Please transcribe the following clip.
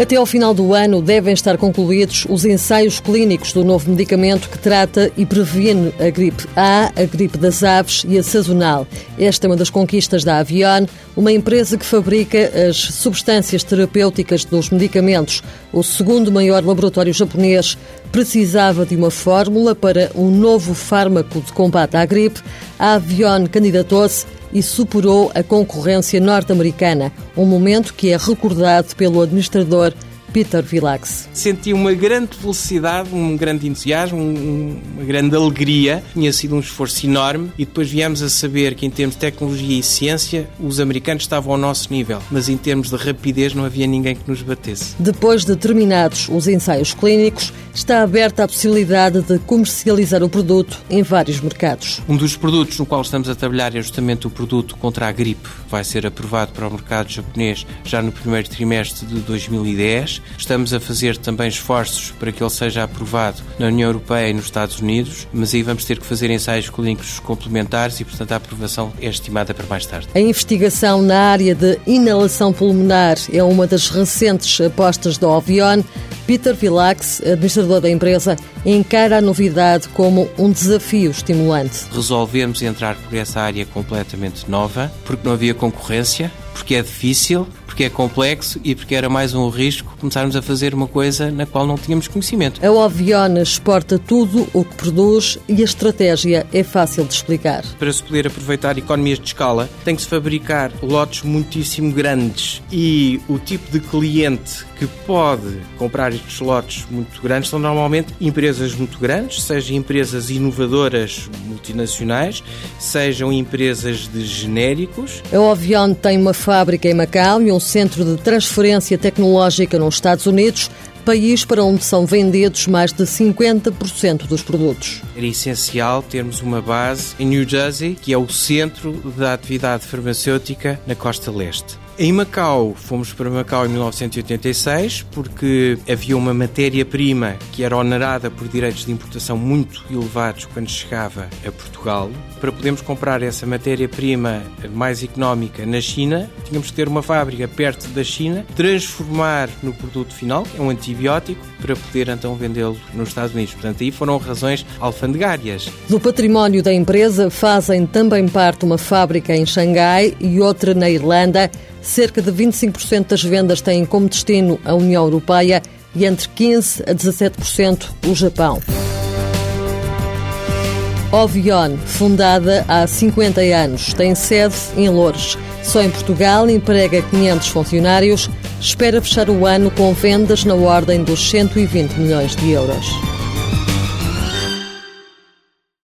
Até ao final do ano devem estar concluídos os ensaios clínicos do novo medicamento que trata e previne a gripe A, a gripe das aves e a sazonal. Esta é uma das conquistas da Avion, uma empresa que fabrica as substâncias terapêuticas dos medicamentos. O segundo maior laboratório japonês precisava de uma fórmula para um novo fármaco de combate à gripe. A Avion candidatou-se e superou a concorrência norte-americana, um momento que é recordado pelo administrador Peter Vilax. Senti uma grande felicidade, um grande entusiasmo, uma grande alegria. Tinha sido um esforço enorme e depois viemos a saber que, em termos de tecnologia e ciência, os americanos estavam ao nosso nível, mas em termos de rapidez não havia ninguém que nos batesse. Depois de terminados os ensaios clínicos, está aberta a possibilidade de comercializar o produto em vários mercados. Um dos produtos no qual estamos a trabalhar é justamente o produto contra a gripe. Vai ser aprovado para o mercado japonês já no primeiro trimestre de 2010 Estamos a fazer também esforços para que ele seja aprovado na União Europeia e nos Estados Unidos, mas aí vamos ter que fazer ensaios clínicos complementares e, portanto, a aprovação é estimada para mais tarde. A investigação na área de inalação pulmonar é uma das recentes apostas da Ovion. Peter Vilax, administrador da empresa, encara a novidade como um desafio estimulante. Resolvemos entrar por essa área completamente nova, porque não havia concorrência, porque é difícil, porque é complexo e porque era mais um risco começarmos a fazer uma coisa na qual não tínhamos conhecimento. A Oviona exporta tudo o que produz e a estratégia é fácil de explicar. Para se poder aproveitar economias de escala, tem que se fabricar lotes muitíssimo grandes e o tipo de cliente que pode comprar estes lotes muito grandes são normalmente empresas muito grandes, sejam empresas inovadoras multinacionais, sejam empresas de genéricos. A Ovion tem uma fábrica em Macau e um centro de transferência tecnológica nos Estados Unidos, país para onde são vendidos mais de 50% dos produtos. Era essencial termos uma base em New Jersey, que é o centro da atividade farmacêutica na costa leste. Em Macau, fomos para Macau em 1986 porque havia uma matéria-prima que era onerada por direitos de importação muito elevados quando chegava a Portugal. Para podermos comprar essa matéria-prima mais económica na China, tínhamos que ter uma fábrica perto da China, transformar no produto final, que é um antibiótico, para poder então vendê-lo nos Estados Unidos. Portanto, aí foram razões alfandegárias. Do património da empresa fazem também parte uma fábrica em Xangai e outra na Irlanda. Cerca de 25% das vendas têm como destino a União Europeia e entre 15% a 17% o Japão. Ovion, fundada há 50 anos, tem sede em Lourdes. Só em Portugal emprega 500 funcionários, espera fechar o ano com vendas na ordem dos 120 milhões de euros.